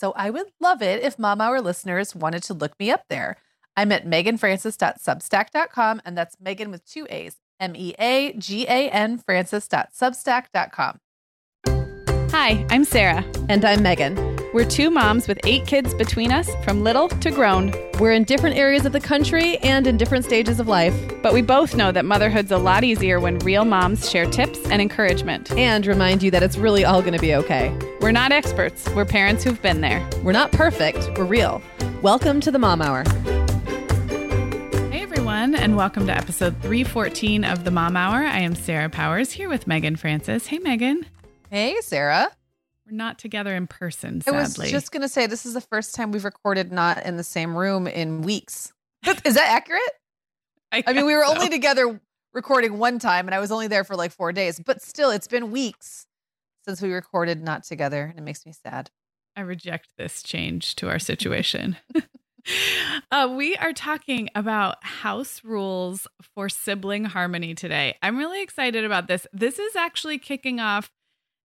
So I would love it if Mom Hour listeners wanted to look me up there. I'm at meaganfrancis.substack.com, and that's Meagan with two A's, M E A G A N Francis.substack.com. Hi, I'm Sarah. And I'm Meagan. We're two moms with eight kids between us, from little to grown. We're in different areas of the country and in different stages of life. But we both know that motherhood's a lot easier when real moms share tips and encouragement. And remind you that it's really all going to be okay. We're not experts, we're parents who've been there. We're not perfect, we're real. Welcome to the Mom Hour. Hey everyone, and welcome to episode 314 of the Mom Hour. I am Sarah Powers here with Meagan Francis. Hey, Meagan. Hey, Sarah. We're not together in person, I was just going to say this is the first time we've recorded not in the same room in weeks. Is that accurate? I mean, we were guess only together recording one time and I was only there for like 4 days, but still it's been weeks since we recorded not together and it makes me sad. I reject this change to our situation. uh, we are talking about house rules for sibling harmony today. I'm really excited about this. This is actually kicking off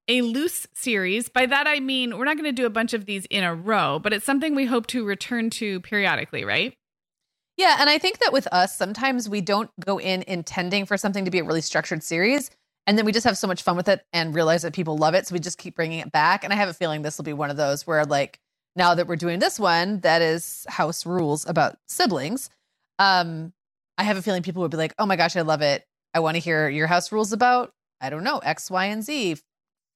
a loose series. By that, I mean, we're not going to do a bunch of these in a row, but it's something we hope to return to periodically, right? Yeah, and I think that with us, sometimes we don't go in intending for something to be a really structured series, and then we just have so much fun with it and realize that people love it, so we just keep bringing it back. And I have a feeling this will be one of those where, like, now that we're doing this one, that is house rules about siblings. Um, I have a feeling people would be like, "Oh my gosh, I love it! I want to hear your house rules about I don't know X, Y, and Z,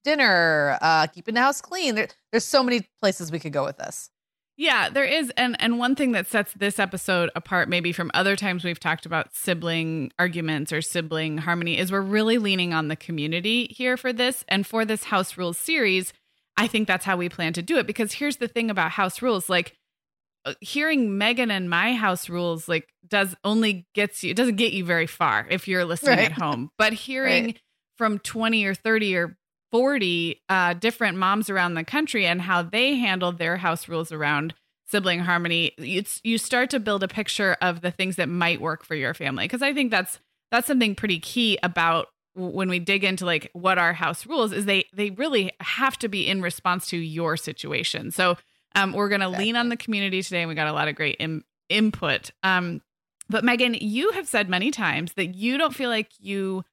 dinner, uh, keeping the house clean." There, there's so many places we could go with this. Yeah, there is, and and one thing that sets this episode apart, maybe from other times we've talked about sibling arguments or sibling harmony, is we're really leaning on the community here for this, and for this house rules series, I think that's how we plan to do it. Because here's the thing about house rules, like uh, hearing Meagan and my house rules, like does only gets you, it doesn't get you very far if you're listening Right. at home, but hearing Right. from twenty or thirty or 40 uh, different moms around the country and how they handled their house rules around sibling harmony it's you start to build a picture of the things that might work for your family. Because i think that's that's something pretty key about when we dig into like what are house rules is they they really have to be in response to your situation. So um, we're going to lean on the community today and we got a lot of great Im- input. Um, but meagan you have said many times that you don't feel like you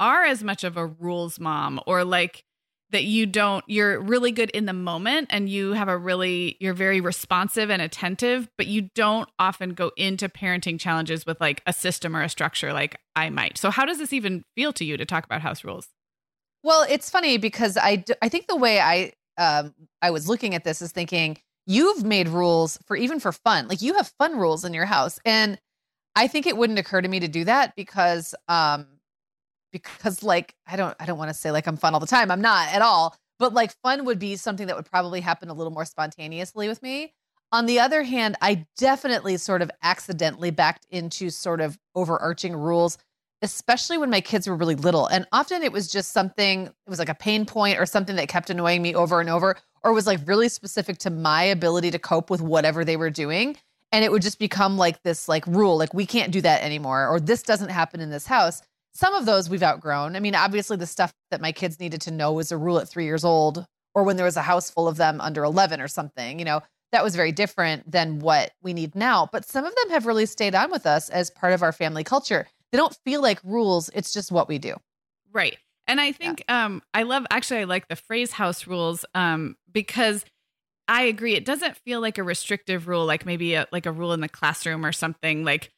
are as much of a rules mom or like that you don't you're really good in the moment and you have a really you're very responsive and attentive but you don't often go into parenting challenges with like a system or a structure like I might. So how does this even feel to you to talk about house rules? Well, it's funny because i i think the way I um I was looking at this is thinking you've made rules for even for fun. Like you have fun rules in your house and I think it wouldn't occur to me to do that because um because like I don't I don't want to say like I'm fun all the time. I'm not at all. But like fun would be something that would probably happen a little more spontaneously with me. On the other hand, I definitely sort of accidentally backed into sort of overarching rules, especially when my kids were really little. And often it was just something, it was like a pain point or something that kept annoying me over and over, or was like really specific to my ability to cope with whatever they were doing. And it would just become like this like rule, like we can't do that anymore, or this doesn't happen in this house. Some of those we've outgrown. I mean, obviously the stuff that my kids needed to know was a rule at three years old, or when there was a house full of them under 11 or something, you know, that was very different than what we need now. But some of them have really stayed on with us as part of our family culture. They don't feel like rules, it's just what we do. Right. And I think um I love actually I like the phrase house rules um because I agree it doesn't feel like a restrictive rule like maybe a, like a rule in the classroom or something like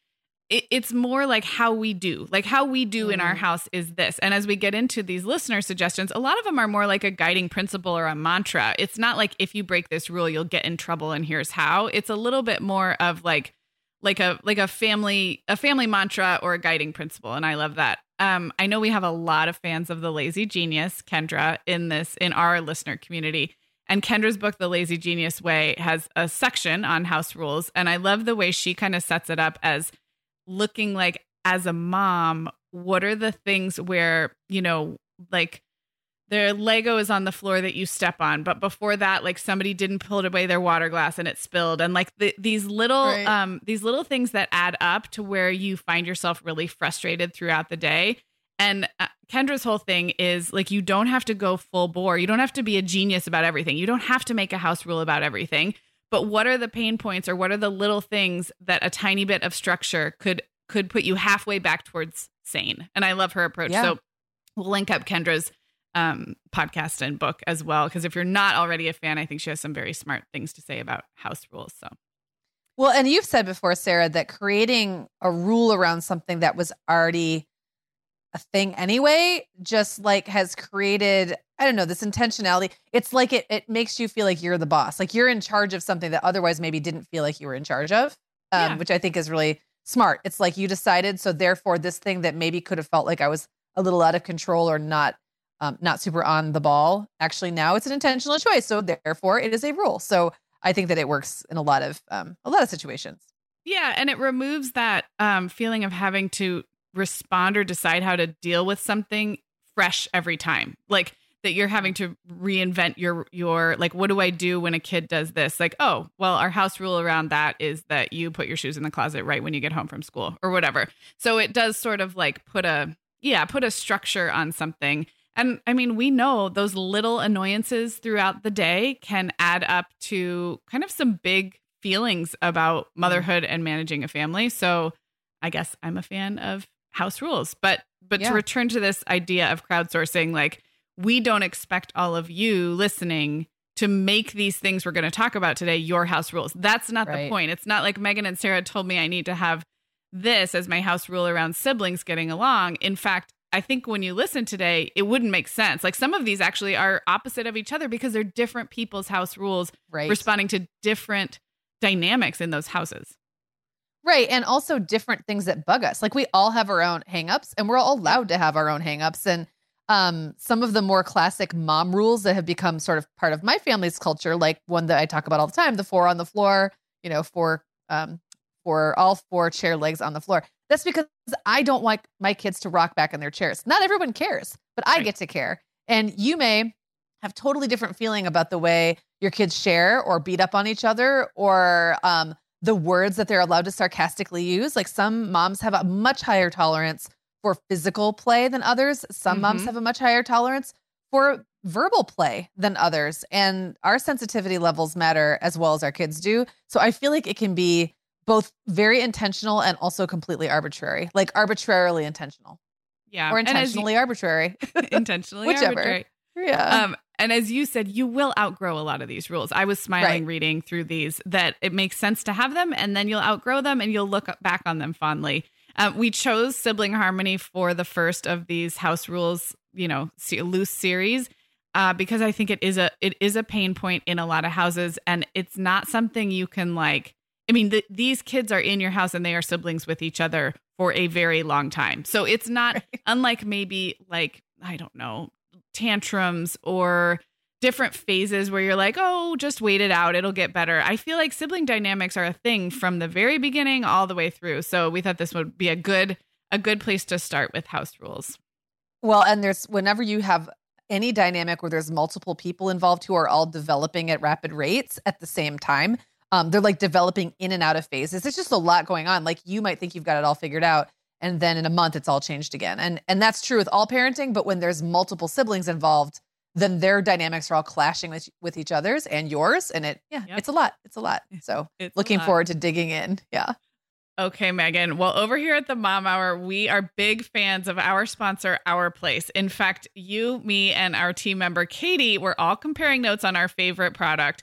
it, it's more like how we do like how we do in our Mhm. house is this. And as we get into these listener suggestions a lot of them are more like a guiding principle or a mantra. It's not like if you break this rule you'll get in trouble and here's how. It's a little bit more of like like a like a family a family mantra or a guiding principle. And i love that. Um i know we have a lot of fans of the lazy genius kendra in this in our listener community. And Kendra's book, The Lazy Genius Way, has a section on house rules. And I love the way she kind of sets it up as looking like, as a mom, what are the things where, you know, like their Lego is on the floor that you step on, but before that, like somebody didn't pull away their water glass and it spilled, and like the, these little, right. um, these little things that add up to where you find yourself really frustrated throughout the day. And uh, Kendra's whole thing is like, you don't have to go full bore. You don't have to be a genius about everything. You don't have to make a house rule about everything. But what are the pain points or what are the little things that a tiny bit of structure could could put you halfway back towards sane? And I love her approach. Yeah. So we'll link up Kendra's um, podcast and book as well. Because if you're not already a fan, I think she has some very smart things to say about house rules. So well, and you've said before, Sarah, that creating a rule around something that was already a thing anyway just like has created i don't know this intentionality. It's like it it makes you feel like you're the boss like you're in charge of something that otherwise maybe didn't feel like you were in charge of um, yeah. which i think is really smart. It's like you decided so therefore this thing that maybe could have felt like i was a little out of control or not um, not super on the ball actually now it's an intentional choice so therefore it is a rule. So i think that it works in a lot of um, a lot of situations. Yeah, and it removes that um, feeling of having to respond or decide how to deal with something fresh every time. Like that you're having to reinvent your your like what do I do when a kid does this? Like, oh, well, our house rule around that is that you put your shoes in the closet right when you get home from school or whatever. So it does sort of like put a yeah, put a structure on something. And I mean, we know those little annoyances throughout the day can add up to kind of some big feelings about mm-hmm. motherhood and managing a family. So I guess I'm a fan of house rules. But but yeah. to return to this idea of crowdsourcing, like we don't expect all of you listening to make these things we're going to talk about today your house rules. That's not right. the point. It's not like Meagan and Sarah told me I need to have this as my house rule around siblings getting along. In fact, I think when you listen today, it wouldn't make sense. Like some of these actually are opposite of each other because they're different people's house rules right. responding to different dynamics in those houses. Right. And also different things that bug us. Like we all have our own hangups and we're all allowed to have our own hangups. And um, some of the more classic mom rules that have become sort of part of my family's culture, like one that I talk about all the time, the four on the floor, you know, four um for all four chair legs on the floor. That's because I don't want my kids to rock back in their chairs. Not everyone cares, but I right. get to care. And you may have totally different feeling about the way your kids share or beat up on each other or um, the words that they're allowed to sarcastically use. Like some moms have a much higher tolerance for physical play than others. Some mm-hmm. moms have a much higher tolerance for verbal play than others. And our sensitivity levels matter as well as our kids do. So I feel like it can be both very intentional and also completely arbitrary, like arbitrarily intentional. Yeah. Or intentionally you, arbitrary. intentionally Whichever. arbitrary. Yeah. Um, and as you said, you will outgrow a lot of these rules. I was smiling right. reading through these that it makes sense to have them, and then you'll outgrow them and you'll look back on them fondly. Um, we chose sibling harmony for the first of these house rules, you know, loose series, uh, because I think it is a it is a pain point in a lot of houses, and it's not something you can like. I mean, the, these kids are in your house and they are siblings with each other for a very long time, so it's not right. unlike maybe like I don't know tantrums or different phases where you're like, oh, just wait it out. It'll get better. I feel like sibling dynamics are a thing from the very beginning all the way through. So we thought this would be a good a good place to start with house rules. Well, and there's whenever you have any dynamic where there's multiple people involved who are all developing at rapid rates at the same time. Um, they're like developing in and out of phases. It's just a lot going on. Like you might think you've got it all figured out, and then in a month it's all changed again and and that's true with all parenting but when there's multiple siblings involved then their dynamics are all clashing with with each other's and yours and it yeah yep. it's a lot it's a lot so it's looking forward to digging in yeah Okay, Meagan. Well, over here at the Mom Hour, we are big fans of our sponsor, Our Place. In fact, you, me, and our team member, Katie, were all comparing notes on our favorite product.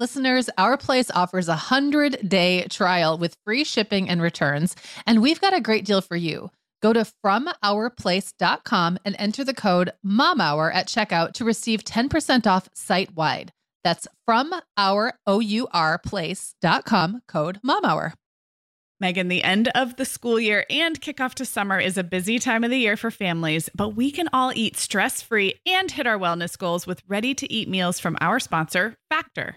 Listeners, Our Place offers a 100 day trial with free shipping and returns, and we've got a great deal for you. Go to FromOurPlace.com and enter the code MOMHOUR at checkout to receive 10% off site wide. That's from our O-U-R place.com code MOMHOUR. Meagan, the end of the school year and kickoff to summer is a busy time of the year for families, but we can all eat stress free and hit our wellness goals with ready to eat meals from our sponsor, Factor.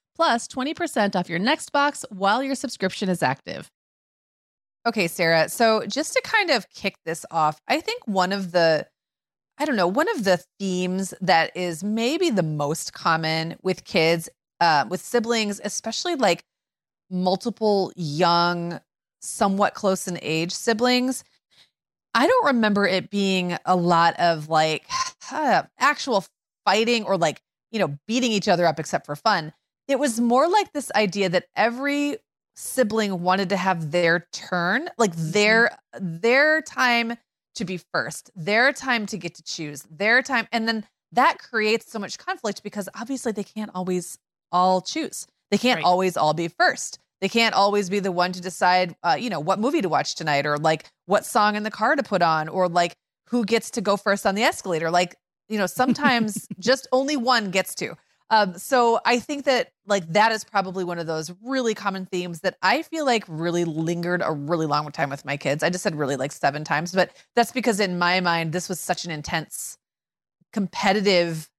plus 20% off your next box while your subscription is active. Okay, Sarah. So just to kind of kick this off, I think one of the I don't know, one of the themes that is maybe the most common with kids, uh, with siblings, especially like multiple young, somewhat close in age siblings. I don't remember it being a lot of like actual fighting or like, you know, beating each other up except for fun. It was more like this idea that every sibling wanted to have their turn, like mm-hmm. their their time to be first, their time to get to choose, their time and then that creates so much conflict because obviously they can't always all choose. They can't right. always all be first. They can't always be the one to decide, uh, you know, what movie to watch tonight, or like what song in the car to put on, or like who gets to go first on the escalator. Like, you know, sometimes just only one gets to. Um, so I think that like that is probably one of those really common themes that I feel like really lingered a really long time with my kids. I just said really like seven times, but that's because in my mind this was such an intense, competitive,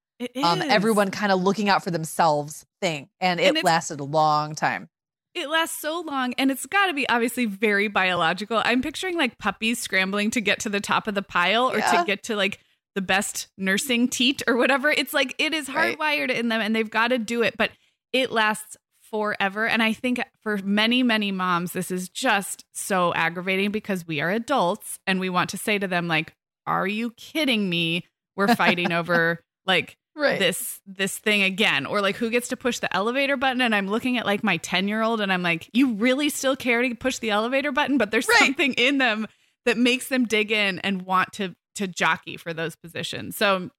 um, everyone kind of looking out for themselves thing, and it and lasted a long time. It lasts so long, and it's got to be obviously very biological. I'm picturing like puppies scrambling to get to the top of the pile or yeah. to get to like the best nursing teat or whatever. It's like it is hardwired right. in them and they've got to do it, but it lasts forever. And I think for many, many moms, this is just so aggravating because we are adults and we want to say to them, like, are you kidding me? We're fighting over like right. this this thing again. Or like who gets to push the elevator button? And I'm looking at like my 10 year old and I'm like, you really still care to push the elevator button? But there's right. something in them that makes them dig in and want to to jockey for those positions. So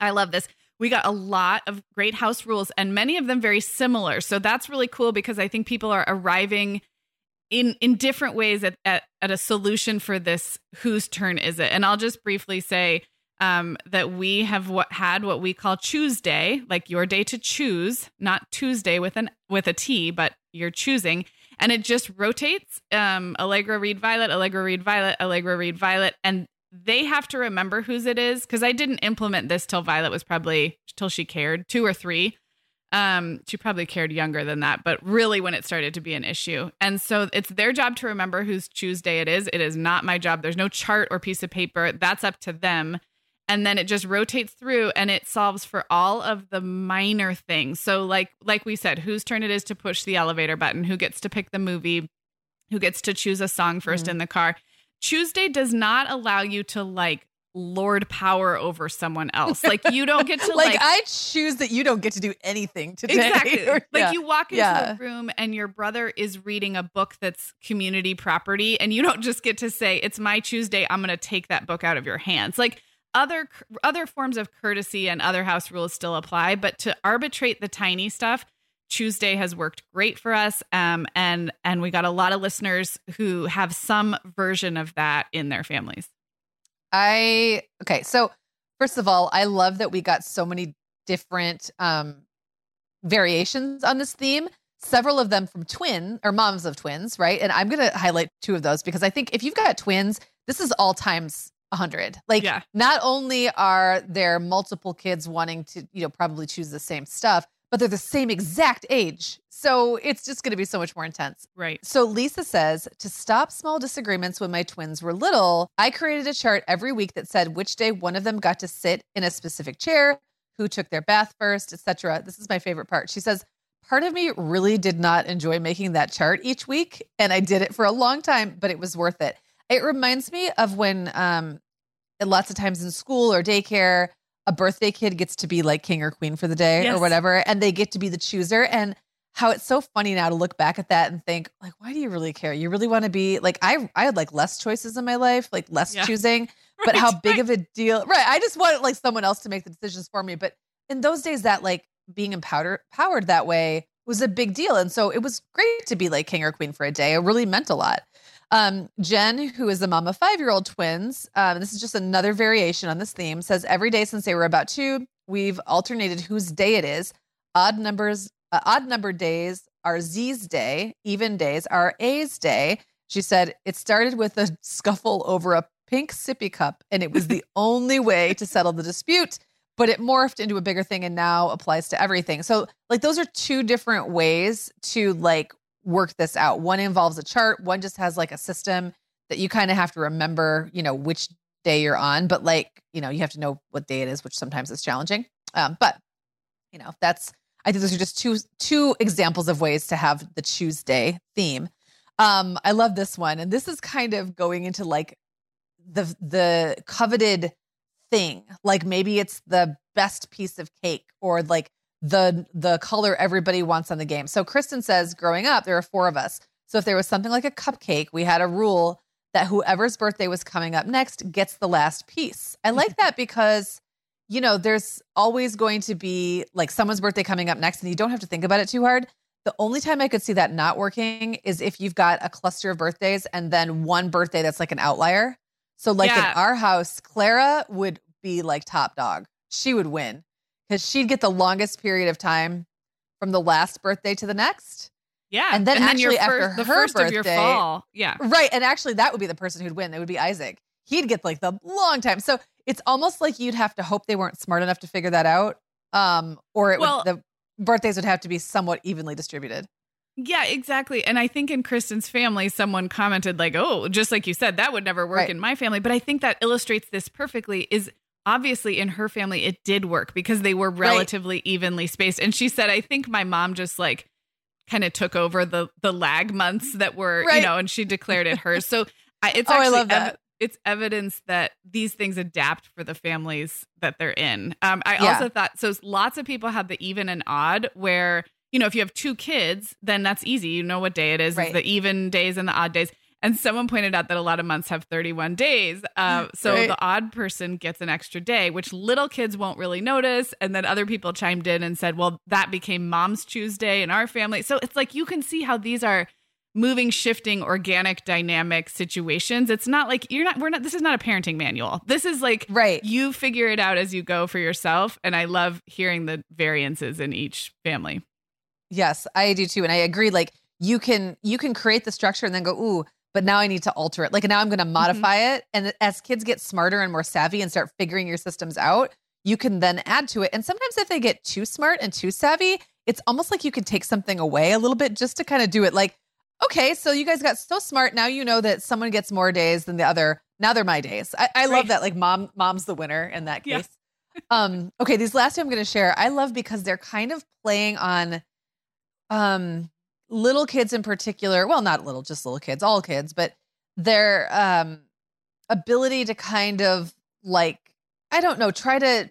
I love this. We got a lot of great house rules and many of them very similar. So that's really cool because I think people are arriving in in different ways at, at, at a solution for this whose turn is it and i'll just briefly say um, that we have what had what we call Chooseday, like your day to choose, not Tuesday with an with a T, but you're choosing, and it just rotates. Um, Allegra read Violet, Allegra read Violet, Allegra read Violet, and they have to remember whose it is because I didn't implement this till Violet was probably till she cared two or three. Um, she probably cared younger than that, but really when it started to be an issue. And so it's their job to remember whose Chooseday it is. It is not my job. There's no chart or piece of paper. That's up to them. And then it just rotates through and it solves for all of the minor things. So like like we said, whose turn it is to push the elevator button, who gets to pick the movie, who gets to choose a song 1st mm-hmm. in the car Chooseday does not allow you to like lord power over someone else. Like you don't get to like, like, I choose that you don't get to do anything today. Exactly. Or- like yeah. you walk into Yeah. a room and your brother is reading a book that's community property and you don't just get to say it's my Chooseday, I'm going to take that book out of your hands. Like other other forms of courtesy and other house rules still apply, but to arbitrate the tiny stuff, Chooseday has worked great for us um and and we got a lot of listeners who have some version of that in their families. I okay. So first of all, I love that we got so many different um variations on this theme. Several of them from twin or moms of twins, right? And I'm going to highlight two of those because I think if you've got twins, this is all times 100. Like Yeah. not only are there multiple kids wanting to, you know, probably choose the same stuff, but they're the same exact age. So it's just going to be so much more intense. Right. So Lisa says to stop small disagreements when my twins were little, I created a chart every week that said which day one of them got to sit in a specific chair, who took their bath first, etc. This is my favorite part. She says, "Part of me really did not enjoy making that chart each week, and I did it for a long time, but it was worth it. It reminds me of when um lots of times in school or daycare, a birthday kid gets to be like king or queen for the day or whatever, and they get to be the chooser and how it's so funny now to look back at that and think like why do you really care you really want to be like i i had like less choices in my life like less Yeah. choosing but Right, how big right. of a deal right i just wanted like someone else to make the decisions for me but in those days that like being empowered powered that way was a big deal and so it was great to be like king or queen for a day it really meant a lot um, Jen, who is the mom of five year old twins, um, this is just another variation on this theme, says every day since they were about two, we've alternated whose day it is. Odd numbers, uh, odd number days are Z's day, even days are A's day. She said it started with a scuffle over a pink sippy cup, and it was the only way to settle the dispute. But it morphed into a bigger thing and now applies to everything. So, like, those are two different ways to like work this out. One involves a chart, one just has like a system that you kind of have to remember, you know, which day you're on, but like, you know, you have to know what day it is, which sometimes is challenging. Um, but you know, that's I think those are just two two examples of ways to have the Chooseday theme. Um, I love this one, and this is kind of going into like the the coveted thing. Like maybe it's the best piece of cake or like the the color everybody wants on the game. So Kristen says, growing up, there were four of us. So if there was something like a cupcake, we had a rule that whoever's birthday was coming up next gets the last piece. I like that because you know, there's always going to be like someone's birthday coming up next and you don't have to think about it too hard. The only time I could see that not working is if you've got a cluster of birthdays and then one birthday that's like an outlier. So, like Yeah. in our house, Clara would be like top dog. She would win because she'd get the longest period of time from the last birthday to the next. Yeah. And then your actually after first, the her first of your birthday- fall. Yeah. Right. And actually, that would be the person who'd win. It would be Isaac. He'd get like the long time. So it's almost like you'd have to hope they weren't smart enough to figure that out. Um, or it Well- would, the birthdays would have to be somewhat evenly distributed. Yeah, exactly. And I think in Kristen's family, someone commented, like, oh, just like you said, that would never work Right. in my family. But I think that illustrates this perfectly is obviously in her family, it did work because they were relatively evenly spaced. And she said, I think my mom just like kind of took over the the lag months that were, you know, and she declared it hers. So I, it's Oh, I love that. it's evidence that these things adapt for the families that they're in. Um, I Yeah. also thought so. Lots of people have the even and odd, where you know if you have two kids, then that's easy. You know what day it is, Right. the even days and the odd days. And someone pointed out that a lot of months have 31 days. Uh, so Right. the odd person gets an extra day, which little kids won't really notice. And then other people chimed in and said, well, that became mom's Chooseday in our family. So it's like you can see how these are moving, shifting, organic, dynamic situations. It's not like you're not, we're not, this is not a parenting manual. This is like, Right. you figure it out as you go for yourself. And I love hearing the variances in each family. Yes, I do too. And I agree. Like you can you can create the structure and then go, ooh, but now I need to alter it. Like now I'm going to modify it. And as kids get smarter and more savvy and start figuring your systems out, you can then add to it. And sometimes if they get too smart and too savvy, it's almost like you can take something away a little bit just to kind of do it. Like, okay, so you guys got so smart. Now you know that someone gets more days than the other. Now they're my days. I, I love that. Like mom, mom's the winner in that Yeah. case. um, okay, these last two I'm going to share. I love because they're kind of playing on um little kids in particular well not little just little kids all kids but their um ability to kind of like I don't know, try to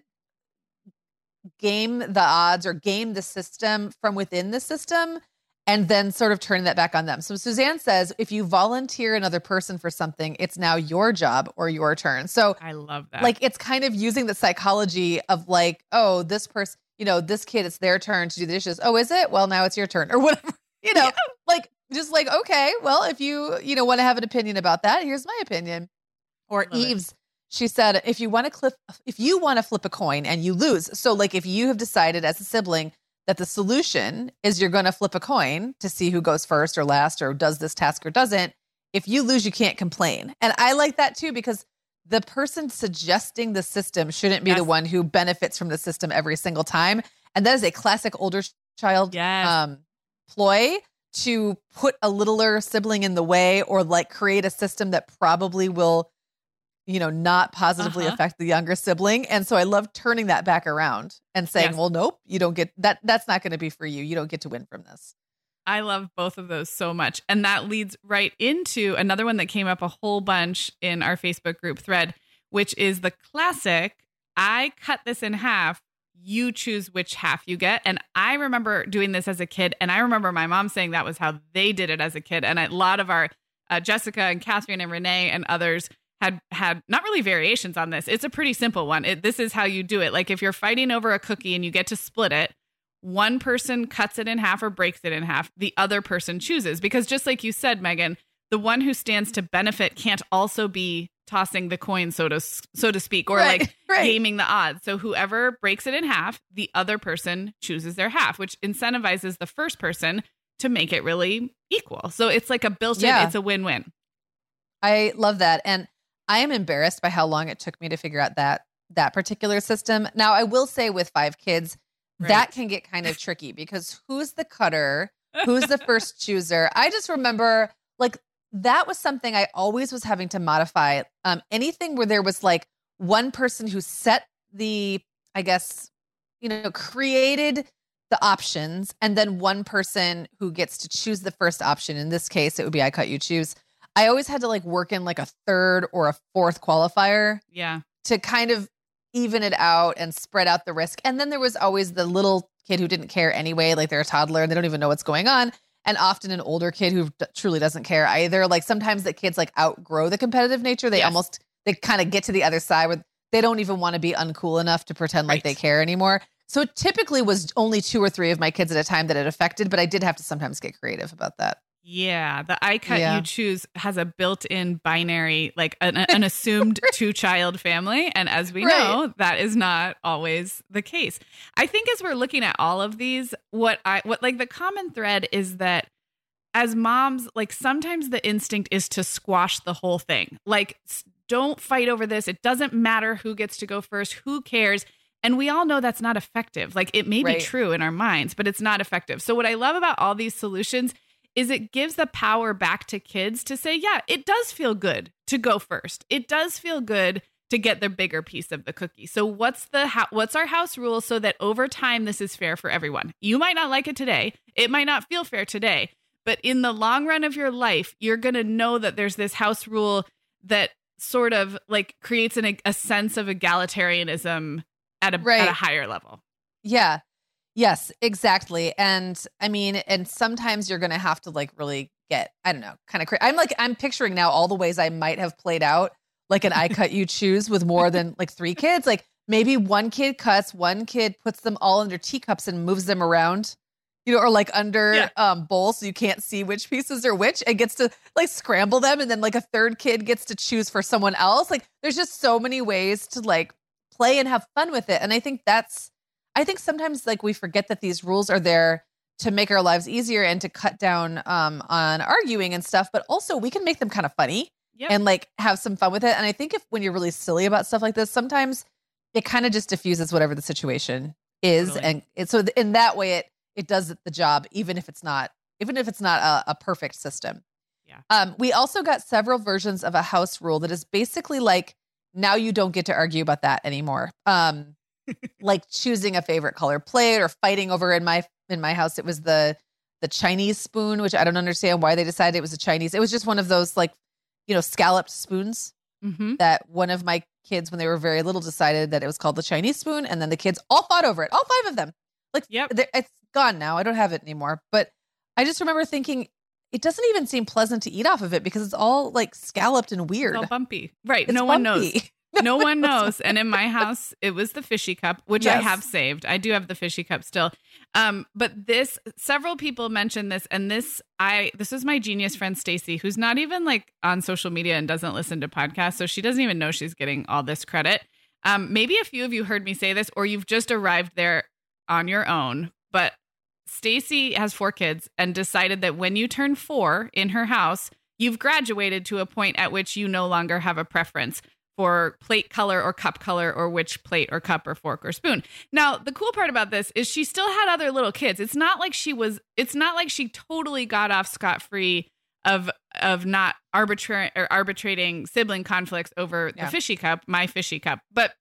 game the odds or game the system from within the system and then sort of turn that back on them. So Suzanne says if you volunteer another person for something, it's now your job or your turn. So I love that. Like it's kind of using the psychology of like, oh, this person, you know, this kid, it's their turn to do the dishes. Oh, is it? Well, now it's your turn or whatever. You know, yeah. like just like, okay, well, if you, you know, want to have an opinion about that, here's my opinion. Or Eve's, it. she said, if you want to clip, if you want to flip a coin and you lose. So like if you have decided as a sibling that the solution is you're going to flip a coin to see who goes first or last or does this task or doesn't. If you lose, you can't complain. And I like that too because the person suggesting the system shouldn't be yes. the one who benefits from the system every single time. And that is a classic older child yes. um, ploy to put a littler sibling in the way or like create a system that probably will you know, not positively uh-huh. affect the younger sibling. And so I love turning that back around and saying, yes. well, nope, you don't get that. That's not going to be for you. You don't get to win from this. I love both of those so much. And that leads right into another one that came up a whole bunch in our Facebook group thread, which is the classic I cut this in half. You choose which half you get. And I remember doing this as a kid. And I remember my mom saying that was how they did it as a kid. And a lot of our uh, Jessica and Catherine and Renee and others had had not really variations on this. It's a pretty simple one. It, this is how you do it. Like if you're fighting over a cookie and you get to split it, one person cuts it in half or breaks it in half. The other person chooses because just like you said, Meagan, the one who stands to benefit can't also be tossing the coin, so to so to speak, or right, like right. gaming the odds. So whoever breaks it in half, the other person chooses their half, which incentivizes the first person to make it really equal. So it's like a built-in. Yeah. It's a win-win. I love that, and I am embarrassed by how long it took me to figure out that that particular system. Now, I will say with five kids, right. that can get kind of tricky because who's the cutter? Who's the first chooser? I just remember like that was something I always was having to modify. Um, anything where there was like one person who set the, I guess, you know, created the options, and then one person who gets to choose the first option. In this case, it would be I cut, you choose. I always had to like work in like a third or a fourth qualifier. Yeah. To kind of even it out and spread out the risk. And then there was always the little kid who didn't care anyway, like they're a toddler and they don't even know what's going on. And often an older kid who truly doesn't care either. Like sometimes the kids like outgrow the competitive nature. They yes. almost they kind of get to the other side where they don't even want to be uncool enough to pretend right. like they care anymore. So it typically was only two or three of my kids at a time that it affected, but I did have to sometimes get creative about that. Yeah, the I cut yeah. you choose has a built-in binary, like an, an assumed two-child family, and as we right. know, that is not always the case. I think as we're looking at all of these, what I what like the common thread is that as moms, like sometimes the instinct is to squash the whole thing. Like, don't fight over this. It doesn't matter who gets to go first. Who cares? And we all know that's not effective. Like it may right. be true in our minds, but it's not effective. So what I love about all these solutions is it gives the power back to kids to say, yeah, it does feel good to go first. It does feel good to get the bigger piece of the cookie. So what's the what's our house rule so that over time this is fair for everyone? You might not like it today. It might not feel fair today, but in the long run of your life, you're going to know that there's this house rule that sort of like creates an, a sense of egalitarianism at a right. at a higher level. Yeah. Yes, exactly. And I mean, and sometimes you're going to have to like really get, I don't know, kind of crazy. I'm like, I'm picturing now all the ways I might have played out like an I cut you choose with more than like three kids. Like maybe one kid cuts, one kid puts them all under teacups and moves them around, you know, or like under yeah. um bowls so you can't see which pieces are which and gets to like scramble them. And then like a third kid gets to choose for someone else. Like there's just so many ways to like play and have fun with it. And I think that's I think sometimes like we forget that these rules are there to make our lives easier and to cut down um, on arguing and stuff, but also we can make them kind of funny yep. and like have some fun with it. And I think if when you're really silly about stuff like this, sometimes it kind of just diffuses whatever the situation is, totally. and it, so in that way it it does the job, even if it's not even if it's not a, a perfect system. Yeah. Um, we also got several versions of a house rule that is basically like now you don't get to argue about that anymore. Um, like choosing a favorite color plate or fighting over in my in my house it was the the Chinese spoon, which I don't understand why they decided it was a Chinese. It was just one of those like, you know, scalloped spoons mm-hmm. that one of my kids when they were very little decided that it was called the Chinese spoon, and then the kids all fought over it. All five of them. Like, Yep. it's gone now. I don't have it anymore. But I just remember thinking it doesn't even seem pleasant to eat off of it because it's all like scalloped and weird. It's all bumpy. Right. It's no one knows. no one knows. And in my house, it was the fishy cup, which I have saved. I do have the fishy cup still. Um, but this several people mentioned this, and this I this is my genius friend Stacy, who's not even like on social media and doesn't listen to podcasts, so she doesn't even know she's getting all this credit. Um, maybe a few of you heard me say this, or you've just arrived there on your own. But Stacy has four kids and decided that when you turn four in her house, you've graduated to a point at which you no longer have a preference for plate color or cup color or which plate or cup or fork or spoon. Now, the cool part about this is she still had other little kids. It's not like she was it's not like she totally got off scot-free of of not arbitrary or arbitrating sibling conflicts over Yeah. the fishy cup, my fishy cup. But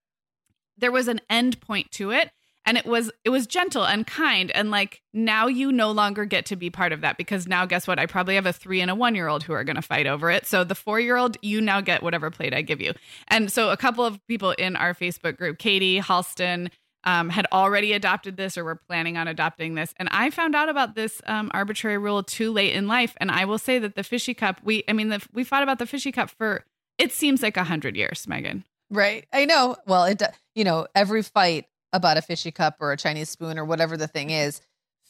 there was an end point to it and it was it was gentle and kind. And like now you no longer get to be part of that because now guess what? I probably have a three and a one year old who are going to fight over it. So the four year old you now get whatever plate i give you. And so a couple of people in our facebook group katie halston um, had already adopted this or were planning on adopting this. And i found out about this um, arbitrary rule too late in life. And i will say that the fishy cup we i mean the, we fought about the fishy cup for it seems like a hundred years meagan. Right. I know. Well, it, you know, every fight about a fishy cup or a Chinese spoon or whatever the thing is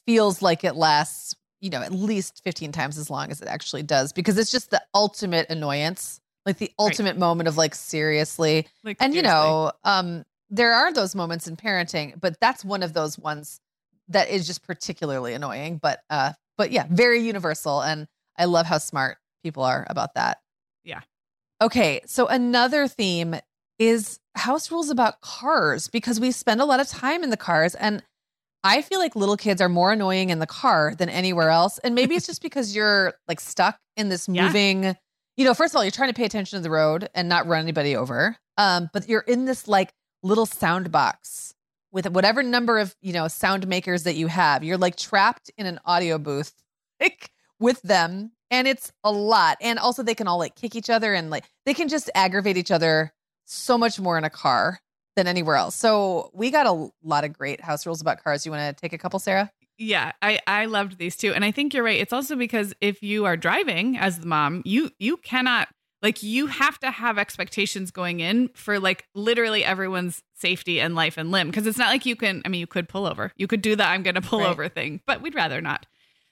feels like it lasts, you know, at least 15 times as long as it actually does because it's just the ultimate annoyance, like the ultimate moment of like, seriously. like And, you know, um, there are those moments in parenting, but that's one of those ones that is just particularly annoying. But, uh, but yeah, very universal. And I love how smart people are about that. Yeah. Okay. So another theme is house rules about cars because we spend a lot of time in the cars and I feel like little kids are more annoying in the car than anywhere else. And maybe it's just because you're like stuck in this Yeah. moving, you know, first of all, you're trying to pay attention to the road and not run anybody over. Um, but you're in this like little sound box with whatever number of, you know, sound makers that you have. You're like trapped in an audio booth like with them. And it's a lot. And also they can all like kick each other and like they can just aggravate each other so much more in a car than anywhere else. So we got a lot of great house rules about cars. You want to take a couple, Sarah? Yeah, I I loved these too, and I think you're right. It's also because if you are driving as the mom, you you cannot like you have to have expectations going in for like literally everyone's safety and life and limb because it's not like you can. I mean, you could pull over, you could do the I'm going to pull Right. over thing, but we'd rather not.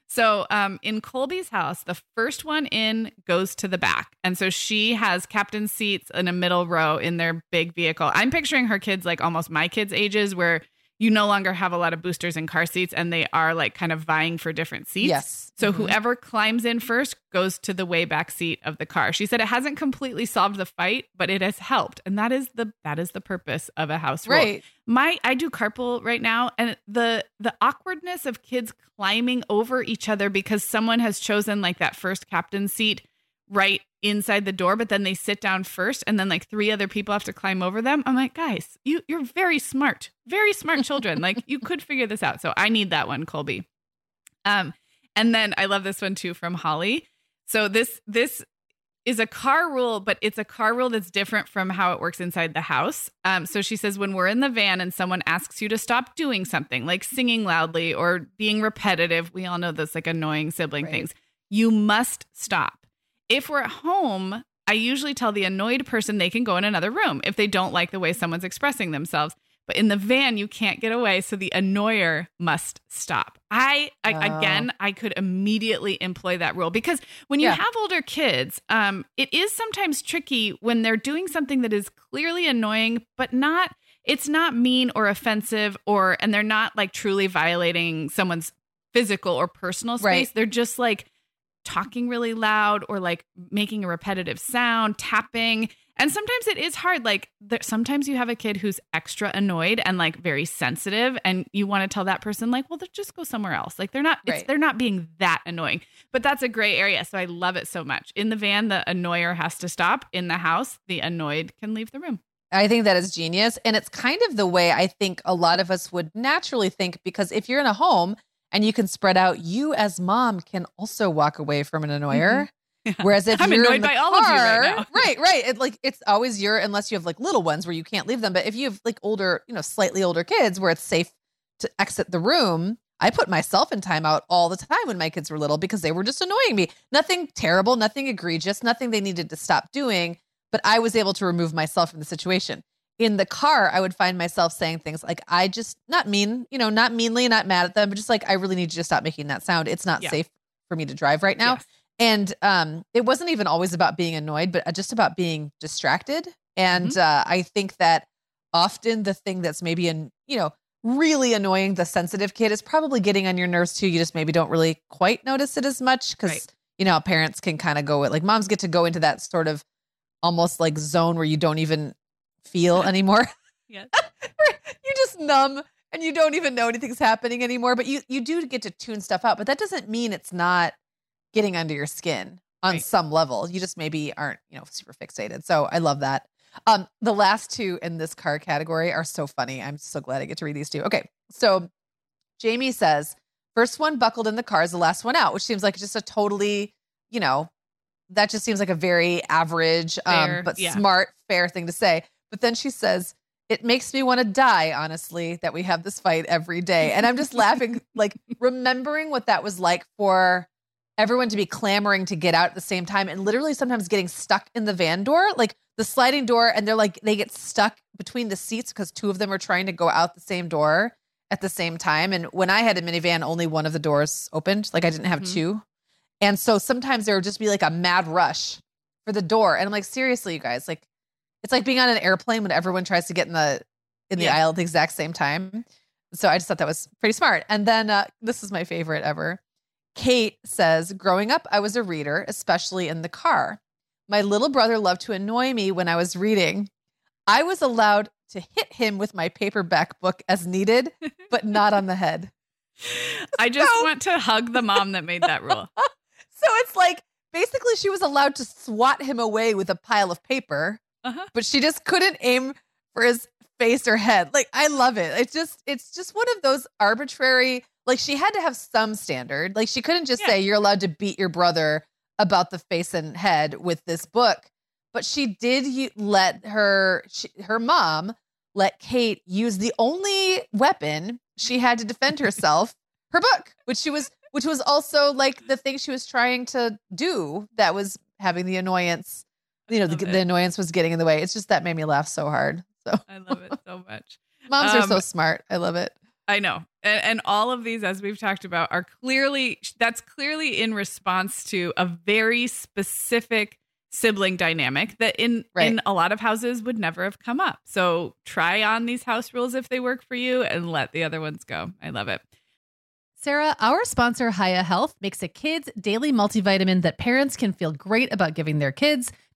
So, um, in Colby's house, the first one in goes to the back, and so she has captain seats in a middle row in their big vehicle. I'm picturing her kids like almost my kids' ages, where you no longer have a lot of boosters and car seats and they are like kind of vying for different seats. Yes. So Mhm. whoever climbs in first goes to the way back seat of the car. She said it hasn't completely solved the fight, but it has helped. And that is the that is the purpose of a house rule. Right. My I do carpool right now and the the awkwardness of kids climbing over each other because someone has chosen like that first captain seat right inside the door but then they sit down first and then like three other people have to climb over them. I'm like guys you you're very smart. Very smart children. Like you could figure this out. So i need that one colby. Um and then i love this one too from holly. So this this is a car rule but it's a car rule that's different from how it works inside the house. Um so she says when we're in the van and someone asks you to stop doing something like singing loudly or being repetitive we all know those like annoying sibling Right. things you must stop if we're at home, I usually tell the annoyed person they can go in another room if they don't like the way someone's expressing themselves. But in the van, you can't get away, so the annoyer must stop. I, I Oh. again, I could immediately employ that rule because when you Yeah. have older kids, um, it is sometimes tricky when they're doing something that is clearly annoying, but not. It's not mean or offensive, or and they're not like truly violating someone's physical or personal space. Right. They're just like talking really loud or like making a repetitive sound, tapping. And sometimes it is hard. Like there, sometimes you have a kid who's extra annoyed and like very sensitive, and you want to tell that person like, well, just go somewhere else. Like they're not, it's, Right. they're not being that annoying. But that's a gray area, so I love it so much. In the van, the annoyer has to stop. In the house, the annoyed can leave the room. I think that is genius. And it's kind of the way I think a lot of us would naturally think because if you're in a home and you can spread out, you as mom can also walk away from an annoyer. Mm-hmm. Whereas if I'm you're annoyed by car, all of you right now. right, right, it, like it's always your unless you have like little ones where you can't leave them. But if you have like older, you know, slightly older kids where it's safe to exit the room, I put myself in timeout all the time when my kids were little because they were just annoying me. Nothing terrible, nothing egregious, nothing they needed to stop doing, but I was able to remove myself from the situation. In the car, I would find myself saying things like, I just, not mean, you know, not meanly, not mad at them, but just like, I really need you to stop making that sound. It's not Yeah. safe for me to drive right now. Yes. And um, it wasn't even always about being annoyed, but uh, just about being distracted. And Mm-hmm. uh, I think that often the thing that's maybe an you know really annoying the sensitive kid is probably getting on your nerves too. You just maybe don't really quite notice it as much because Right. you know parents can kind of go with like moms get to go into that sort of almost like zone where you don't even feel anymore. Yes. You just numb and you don't even know anything's happening anymore. But you you do get to tune stuff out. But that doesn't mean it's not getting under your skin on Right. some level. You just maybe aren't, you know, super fixated. So I love that. Um, the last two in this car category are so funny. I'm so glad I get to read these two. Okay. So Jamie says, first one buckled in the car is the last one out, which seems like just a totally, you know, that just seems like a very average, Fair, um, but yeah. smart, fair thing to say. But then she says, it makes me want to die, honestly, that we have this fight every day. And I'm just laughing, like remembering what that was like for everyone to be clamoring to get out at the same time and literally sometimes getting stuck in the van door, like the sliding door, and they're like, they get stuck between the seats because two of them are trying to go out the same door at the same time. And when I had a minivan, only one of the doors opened, like I didn't have Mhm. two. And so sometimes there would just be like a mad rush for the door. And I'm like, seriously, you guys, like it's like being on an airplane when everyone tries to get in the in the Yeah. aisle at the exact same time. So I just thought that was pretty smart. And then uh, this is my favorite ever. Kate says, Growing up, I was a reader, especially in the car. My little brother loved to annoy me when I was reading. I was allowed to hit him with my paperback book as needed, but not on the head. I just So- want to hug the mom that made that rule. So it's like basically she was allowed to swat him away with a pile of paper, Uh-huh. but she just couldn't aim for his face or head. Like I love it. It's just it's just one of those arbitrary like she had to have some standard. Like she couldn't just Yeah. say you're allowed to beat your brother about the face and head with this book. But she did let her she, her mom let Kate use the only weapon she had to defend herself, her book, which she was which was also like the thing she was trying to do that was having the annoyance you know the, the annoyance was getting in the way it's just that made me laugh so hard so I love it so much. moms are so Um, smart i love it I know. And, and all of these, as we've talked about, are clearly, that's clearly in response to a very specific sibling dynamic that in Right. in a lot of houses would never have come up. So try on these house rules if they work for you and let the other ones go. I love it. Sarah, our sponsor, Hiya Health, makes a kids' daily multivitamin that parents can feel great about giving their kids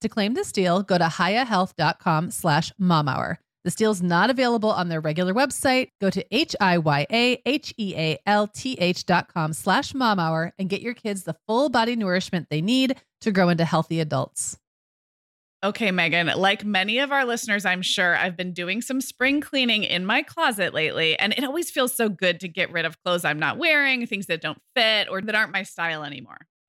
To claim this deal, go to hiyahealth.com slash momhour. This deal's not available on their regular website. Go to H-I-Y-A-H-E-A-L-T-H dot com slash momhour and get your kids the full body nourishment they need to grow into healthy adults. Okay, Meagan, like many of our listeners, I'm sure I've been doing some spring cleaning in my closet lately, and it always feels so good to get rid of clothes I'm not wearing, things that don't fit or that aren't my style anymore.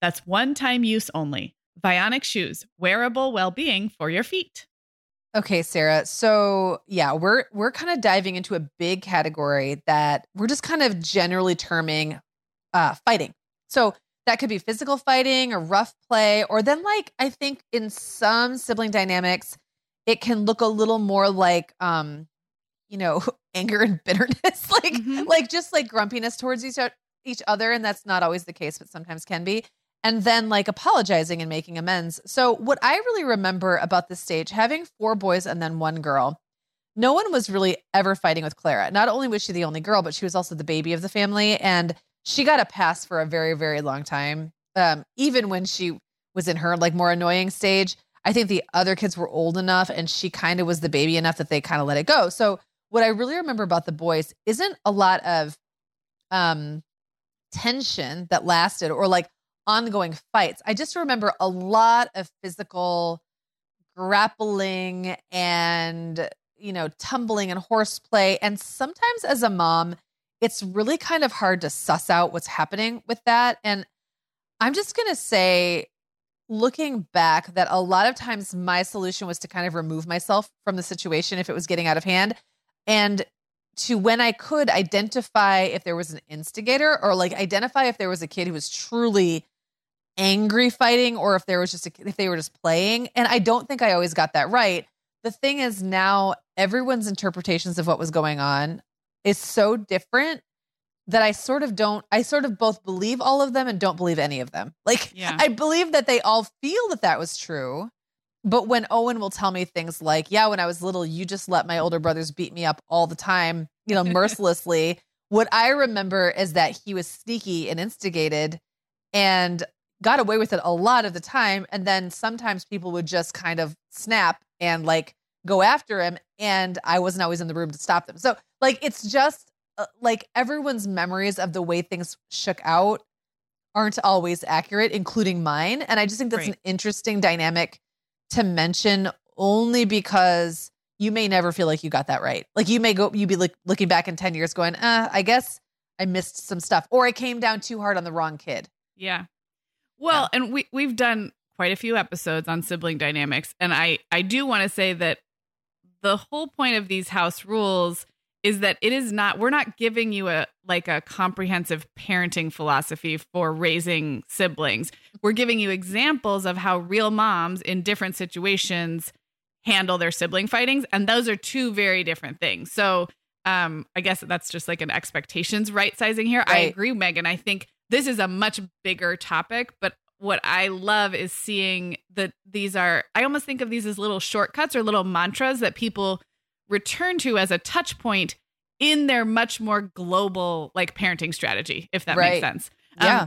That's one time use only. Vionic Shoes, wearable well-being for your feet. Okay, Sarah. So yeah, we're we're kind of diving into a big category that we're just kind of generally terming uh, fighting. So that could be physical fighting or rough play, or then like I think in some sibling dynamics, it can look a little more like um, you know, anger and bitterness, like Mhm. like just like grumpiness towards each each other, and that's not always the case, but sometimes can be. And then like apologizing and making amends. So what I really remember about this stage, having four boys and then one girl, no one was really ever fighting with Clara. Not only was she the only girl, but she was also the baby of the family. And she got a pass for a very, very long time. Um, even when she was in her like more annoying stage, I think the other kids were old enough and she kind of was the baby enough that they kind of let it go. So what I really remember about the boys isn't a lot of um tension that lasted or like ongoing fights. I just remember a lot of physical grappling and you know tumbling and horseplay. And sometimes as a mom it's really kind of hard to suss out what's happening with that. And i'm just going to say looking back that a lot of times my solution was to kind of remove myself from the situation if it was getting out of hand. And to when i could identify if there was an instigator or like identify if there was a kid who was truly angry fighting or if there was just a, if they were just playing. And i don't think i always got that right. The thing is now everyone's interpretations of what was going on is so different that i sort of don't i sort of both believe all of them and don't believe any of them. Like Yeah. i believe that they all feel that that was true but when owen will tell me things like yeah when i was little you just let my older brothers beat me up all the time you know mercilessly. What i remember is that he was sneaky and instigated and got away with it a lot of the time. And then sometimes people would just kind of snap and like go after him and i wasn't always in the room to stop them. So like it's just uh, like everyone's memories of the way things shook out aren't always accurate including mine. And i just think that's Right. an interesting dynamic to mention only because you may never feel like you got that right. Like you may go you be like looking back in 10 years going uh i guess i missed some stuff or i came down too hard on the wrong kid. Yeah. Well, and we we've done quite a few episodes on sibling dynamics and I I do want to say that the whole point of these house rules is that it is not we're not giving you a like a comprehensive parenting philosophy for raising siblings. We're giving you examples of how real moms in different situations handle their sibling fightings and those are two very different things. So, um I guess that's just like an expectations right sizing here. I agree Meagan. I think this is a much bigger topic, but what I love is seeing that these are I almost think of these as little shortcuts or little mantras that people return to as a touch point in their much more global like parenting strategy, if that Right. makes sense. Um, yeah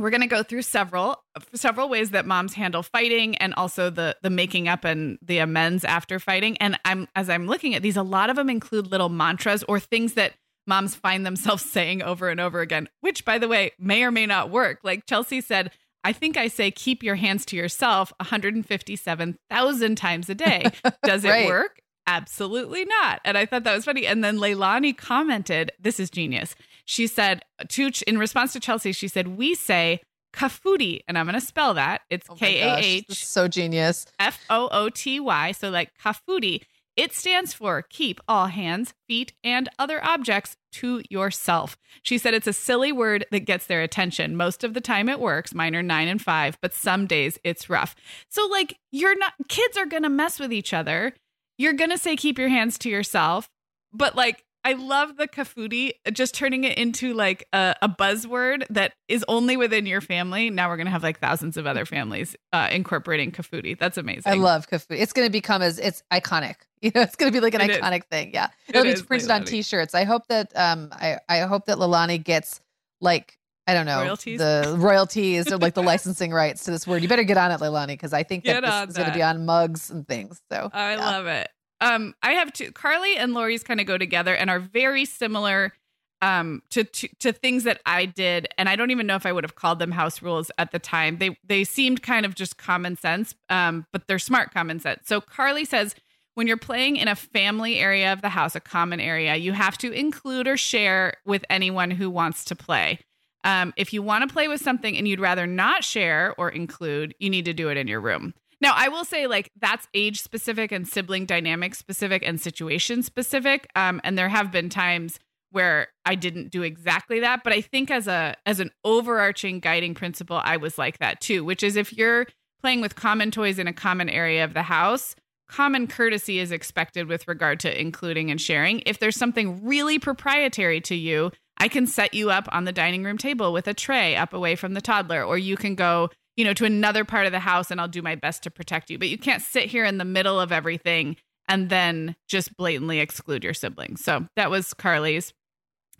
we're going to go through several several ways that moms handle fighting and also the the making up and the amends after fighting and i'm as i'm looking at these a lot of them include little mantras or things that moms find themselves saying over and over again which by the way may or may not work like chelsea said i think i say keep your hands to yourself 157000 times a day does it Right. work absolutely not and i thought that was funny and then leilani commented this is genius she said to in response to Chelsea, she said, "We say kafooty, and I'm going to spell that. It's Oh K A gosh, this is H so genius F O O T Y. So like kafooty. It stands for keep all hands, feet, and other objects to yourself. She said it's a silly word that gets their attention. Most of the time it works. Mine are nine and five, but some days it's rough. So like you're not kids are gonna mess with each other. You're gonna say keep your hands to yourself, but like I love the kafooty, just turning it into like a, a, buzzword that is only within your family. Now we're going to have like thousands of other families uh, incorporating kafooty. That's amazing. I love kafooty. It's going to become as it's iconic. You know, it's going to be like an it iconic is. thing. Yeah, it'll it be printed on T-shirts. I hope that um, I I hope that Leilani gets like I don't know royalties? the royalties or like the licensing rights to this word. You better get on it, Leilani, because I think that this is going to be on mugs and things. So I yeah. love it. Um, I have two. Carly and Lori's kind of go together and are very similar um to, to to things that I did and I don't even know if I would have called them house rules at the time. They they seemed kind of just common sense um but they're smart common sense. So Carly says when you're playing in a family area of the house, a common area, you have to include or share with anyone who wants to play. Um, if you want to play with something and you'd rather not share or include, you need to do it in your room. Now, I will say, like, that's age specific and sibling dynamic specific and situation specific. Um, and there have been times where I didn't do exactly that, but I think as a as an overarching guiding principle, I was like that too, which is if you're playing with common toys in a common area of the house, common courtesy is expected with regard to including and sharing. If there's something really proprietary to you, I can set you up on the dining room table with a tray up away from the toddler, or you can go, you know, to another part of the house and I'll do my best to protect you. But you can't sit here in the middle of everything and then just blatantly exclude your siblings. So that was Carly's.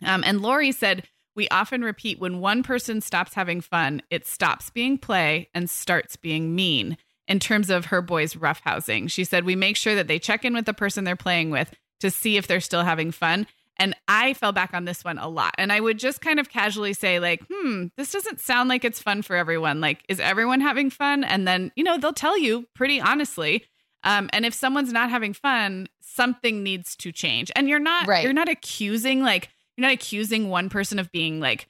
Um, and Lori said, we often repeat when one person stops having fun, it stops being play and starts being mean. In terms of her boys' roughhousing, she said, we make sure that they check in with the person they're playing with to see if they're still having fun. And I fell back on this one a lot. And I would just kind of casually say, like, hmm, this doesn't sound like it's fun for everyone. Like, is everyone having fun? And then, you know, they'll tell you pretty honestly. Um, and if someone's not having fun, something needs to change. And you're not right. you're not accusing like you're not accusing one person of being like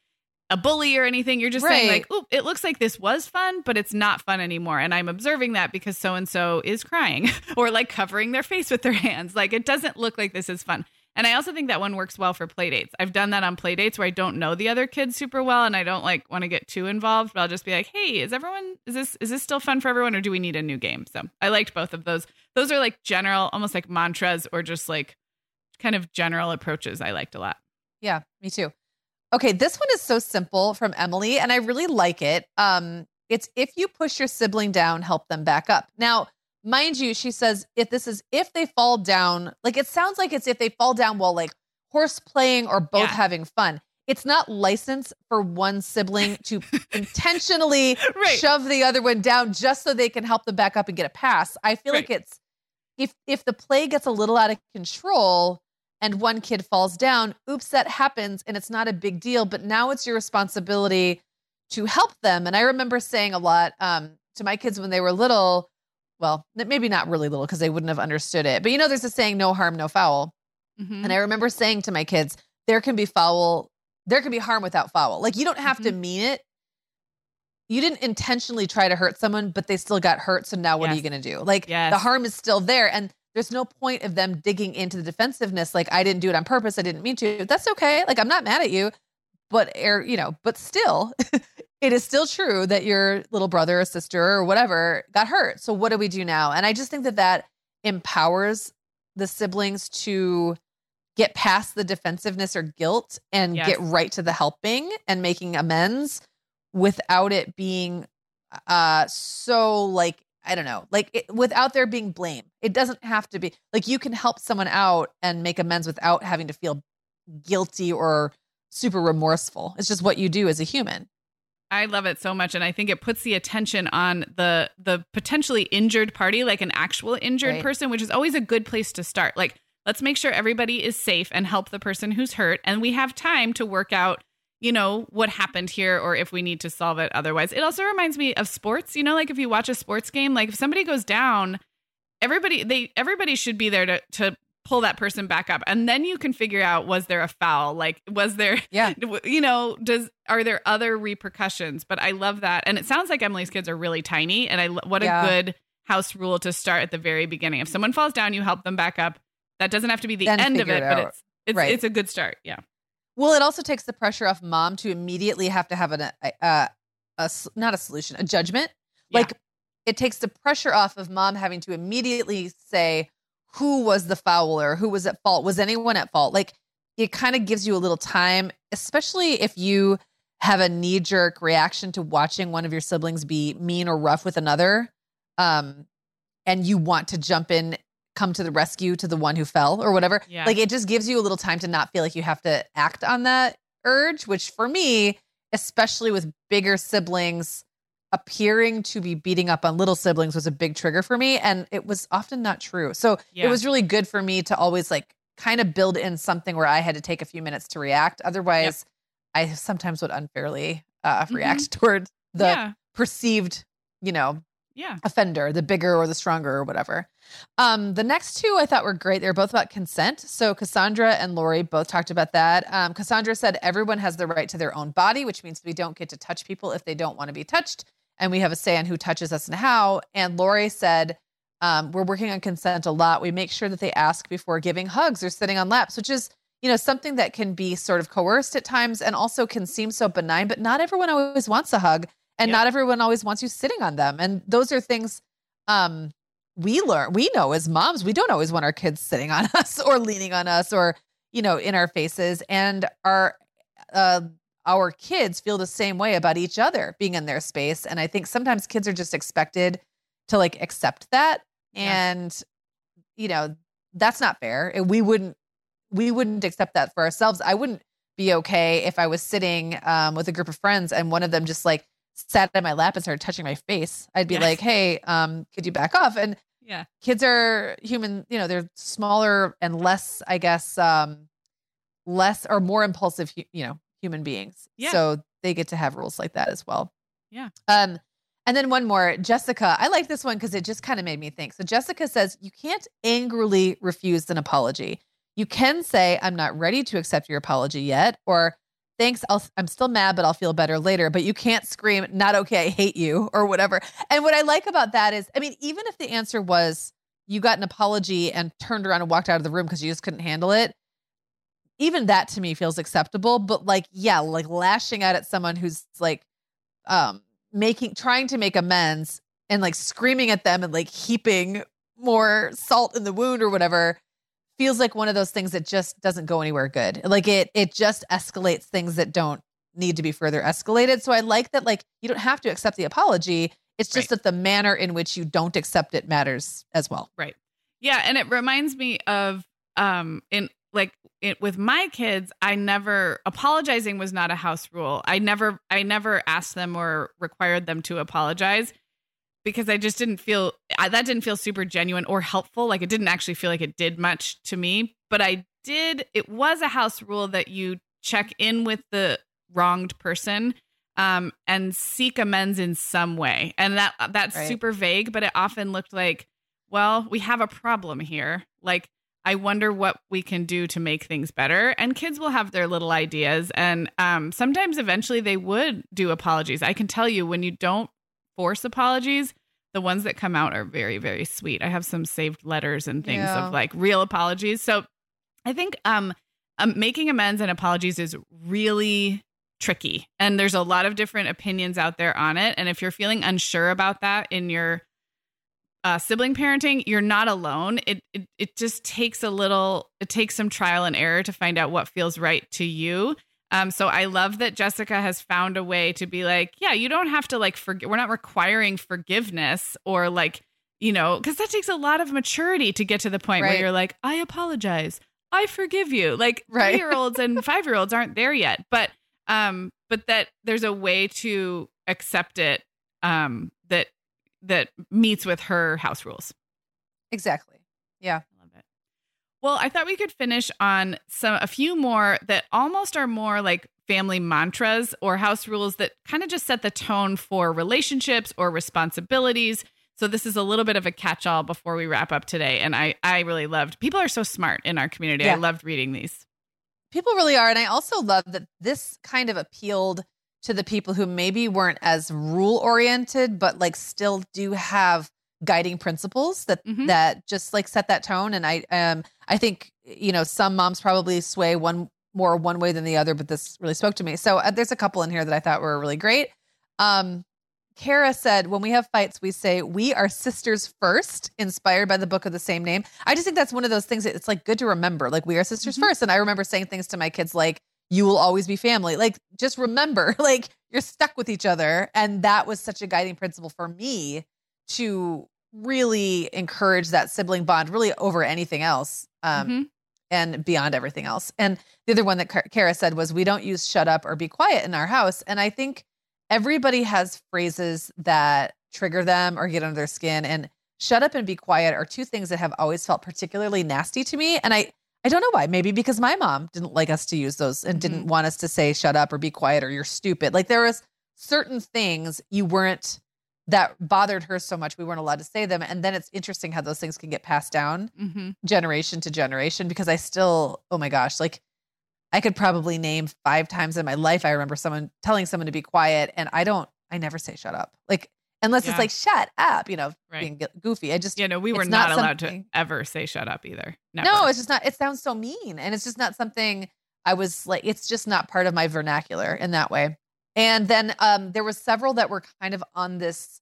a bully or anything. You're just right. saying like, oh, it looks like this was fun, but it's not fun anymore. And I'm observing that because so and so is crying or like covering their face with their hands. Like it doesn't look like this is fun. And I also think that one works well for playdates. I've done that on playdates where I don't know the other kids super well and I don't like want to get too involved, but I'll just be like, "Hey, is everyone is this is this still fun for everyone or do we need a new game?" So, I liked both of those. Those are like general almost like mantras or just like kind of general approaches I liked a lot. Yeah, me too. Okay, this one is so simple from Emily and I really like it. Um it's if you push your sibling down, help them back up. Now, mind you, she says if this is if they fall down, like it sounds like it's if they fall down while like horse playing or both yeah. having fun. It's not license for one sibling to intentionally right. shove the other one down just so they can help them back up and get a pass. I feel right. like it's if if the play gets a little out of control and one kid falls down, oops, that happens and it's not a big deal. But now it's your responsibility to help them. And I remember saying a lot um, to my kids when they were little, well, maybe not really little because they wouldn't have understood it. But you know, there's a saying, no harm, no foul. Mm-hmm. And I remember saying to my kids, there can be foul, there can be harm without foul. Like you don't have mm-hmm. to mean it. You didn't intentionally try to hurt someone, but they still got hurt. So now what yes. are you going to do? Like yes. the harm is still there. And there's no point of them digging into the defensiveness. Like I didn't do it on purpose. I didn't mean to. That's okay. Like I'm not mad at you, but air, you know, but still it is still true that your little brother or sister or whatever got hurt. So what do we do now? And I just think that that empowers the siblings to get past the defensiveness or guilt and yes. get right to the helping and making amends without it being uh so like I don't know, like it, without there being blame. It doesn't have to be like you can help someone out and make amends without having to feel guilty or super remorseful. It's just what you do as a human. I love it so much and I think it puts the attention on the the potentially injured party like an actual injured right. person which is always a good place to start. Like let's make sure everybody is safe and help the person who's hurt and we have time to work out you know what happened here or if we need to solve it otherwise. It also reminds me of sports, you know like if you watch a sports game like if somebody goes down everybody they everybody should be there to to pull that person back up. And then you can figure out was there a foul? Like was there yeah. you know does are there other repercussions? But i love that. And it sounds like emily's kids are really tiny. And i what yeah. a good house rule to start at the very beginning. If someone falls down you help them back up. That doesn't have to be the then end of it, it but it's it's, right. it's a good start. Yeah. Well it also takes the pressure off mom to immediately have to have an, a, a, a not a solution a judgment. Yeah. like it takes the pressure off of mom having to immediately say who was the fouler, who was at fault, was anyone at fault? Like it kind of gives you a little time, especially if you have a knee jerk reaction to watching one of your siblings be mean or rough with another. Um, and you want to jump in, come to the rescue to the one who fell or whatever. Yeah. Like it just gives you a little time to not feel like you have to act on that urge, which for me, especially with bigger siblings, appearing to be beating up on little siblings was a big trigger for me. And it was often not true. So Yeah. it was really good for me to always like kind of build in something where I had to take a few minutes to react. Otherwise, I sometimes would unfairly uh, react toward the Mm-hmm. yeah. perceived, you know, Yeah. offender, the bigger or the stronger or whatever. Um, the next two I thought were great. they were both about consent. So Cassandra and Lori both talked about that. Um, Cassandra said everyone has the right to their own body, which means we don't get to touch people if they don't want to be touched, and we have a say on who touches us and how. And Lori said um, we're working on consent a lot. We make sure that they ask before giving hugs or sitting on laps, which is you know something that can be sort of coerced at times and also can seem so benign. But not everyone always wants a hug and Yep. not everyone always wants you sitting on them and those are things um we learn we know as moms we don't always want our kids sitting on us or leaning on us or you know in our faces and our uh our kids feel the same way about each other being in their space and i think sometimes kids are just expected to like accept that Yeah. and you know that's not fair we wouldn't we wouldn't accept that for ourselves i wouldn't be okay if i was sitting um, with a group of friends and one of them just like sat in my lap and started touching my face i'd be Yeah. like hey um, could you back off and Yeah. kids are human you know they're smaller and less i guess um less or more impulsive you know human beings. Yeah. so they get to have rules like that as well. Yeah. um and then one more jessica. I like this one because it just kind of made me think. So jessica says you can't angrily refuse an apology. You can say i'm not ready to accept your apology yet or thanks I'll, i'm still mad but i'll feel better later but you can't scream not okay i hate you or whatever. And what i like about that is i mean even if the answer was you got an apology and turned around and walked out of the room because you just couldn't handle it even that to me feels acceptable but like yeah like lashing out at someone who's like um making trying to make amends and like screaming at them and like heaping more salt in the wound or whatever feels like one of those things that just doesn't go anywhere good. Like it it just escalates things that don't need to be further escalated. So i like that like you don't have to accept the apology. It's just that the manner in which you don't accept it matters as well. Right. Yeah, and it reminds me of um in like it, with my kids, I never apologizing was not a house rule. I never I never asked them or required them to apologize because I just didn't feel I, that didn't feel super genuine or helpful. Like it didn't actually feel like it did much to me, but I did it was a house rule that you check in with the wronged person um and seek amends in some way. And that that's Right. super vague, but it often looked like well, we have a problem here. Like, I wonder what we can do to make things better. And kids will have their little ideas. And um, sometimes eventually they would do apologies. I can tell you when you don't force apologies, the ones that come out are very, very sweet. I have some saved letters and things Yeah. of like real apologies. So I think um, um, making amends and apologies is really tricky. And there's a lot of different opinions out there on it. And if you're feeling unsure about that in your uh, sibling parenting, you're not alone. It, it it just takes a little. It takes some trial and error to find out what feels right to you. Um, so I love that Jessica has found a way to be like, yeah, you don't have to like forget. We're not requiring forgiveness or like, you know, because that takes a lot of maturity to get to the point where you're like, I apologize, I forgive you. Like Right. three year olds and five year olds aren't there yet, but um, but that there's a way to accept it um that that meets with her house rules. exactly yeah I love it. Well, I thought we could finish on some a few more that almost are more like family mantras or house rules that kind of just set the tone for relationships or responsibilities. So this is a little bit of a catch-all before we wrap up today and I I really loved. People are so smart in our community. I loved reading these. people really are and i also love that this kind of appealed to the people who maybe weren't as rule oriented but like still do have guiding principles that Mhm. that just like set that tone and i um i think you know some moms probably sway one more one way than the other but this really spoke to me so uh, there's a couple in here that i thought were really great um Kara said, when we have fights, we say, we are sisters first, inspired by the book of the same name. I just think that's one of those things that it's like good to remember. Like, we are sisters Mhm. first. And I remember saying things to my kids like, you will always be family. Like, just remember, like, you're stuck with each other. And that was such a guiding principle for me to really encourage that sibling bond, really over anything else. Um, Mhm. and beyond everything else. And the other one that Ka- Kara said was, we don't use shut up or be quiet in our house. And I think everybody has phrases that trigger them or get under their skin. And shut up and be quiet are two things that have always felt particularly nasty to me. And I, I don't know why. Maybe because my mom didn't like us to use those and didn't want us to say shut up or be quiet or you're stupid. Like there was certain things you weren't that bothered her so much we weren't allowed to say them. And then it's interesting how those things can get passed down Mhm. generation to generation because I still, oh my gosh, like I could probably name five times in my life. I remember someone telling someone to be quiet, and I don't, I never say shut up. Like, unless Yeah. it's like shut up, you know, Right. being goofy. I just, You know, we were not, not allowed to ever say shut up either. Never. no, it's just not, it sounds so mean. And it's just not something I was like, it's just not part of my vernacular in that way. And then um, there were several that were kind of on this,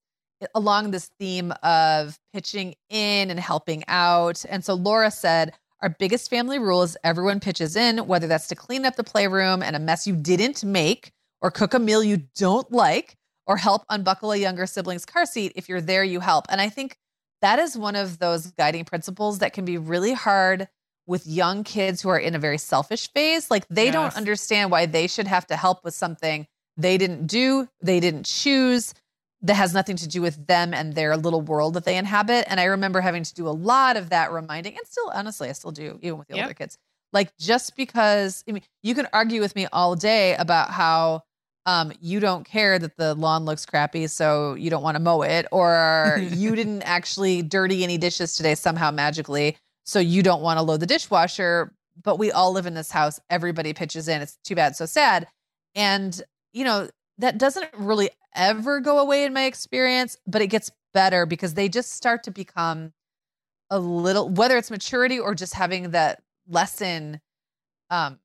along this theme of pitching in and helping out. And so Laura said, our biggest family rule is everyone pitches in, whether that's to clean up the playroom and a mess you didn't make, or cook a meal you don't like, or help unbuckle a younger sibling's car seat. If you're there, you help. And I think that is one of those guiding principles that can be really hard with young kids who are in a very selfish phase. Like they don't understand why they should have to help with something they didn't do, they didn't choose, that has nothing to do with them and their little world that they inhabit. And I remember having to do a lot of that reminding, and still, honestly, I still do, even with the Yep. older kids. Like just because, I mean, you can argue with me all day about how um, you don't care that the lawn looks crappy, so you don't want to mow it, or you didn't actually dirty any dishes today somehow magically, so you don't want to load the dishwasher. But we all live in this house. Everybody pitches in. It's too bad, so sad. And, you know, that doesn't really ever go away in my experience, but it gets better because they just start to become a little, whether it's maturity or just having that lesson um,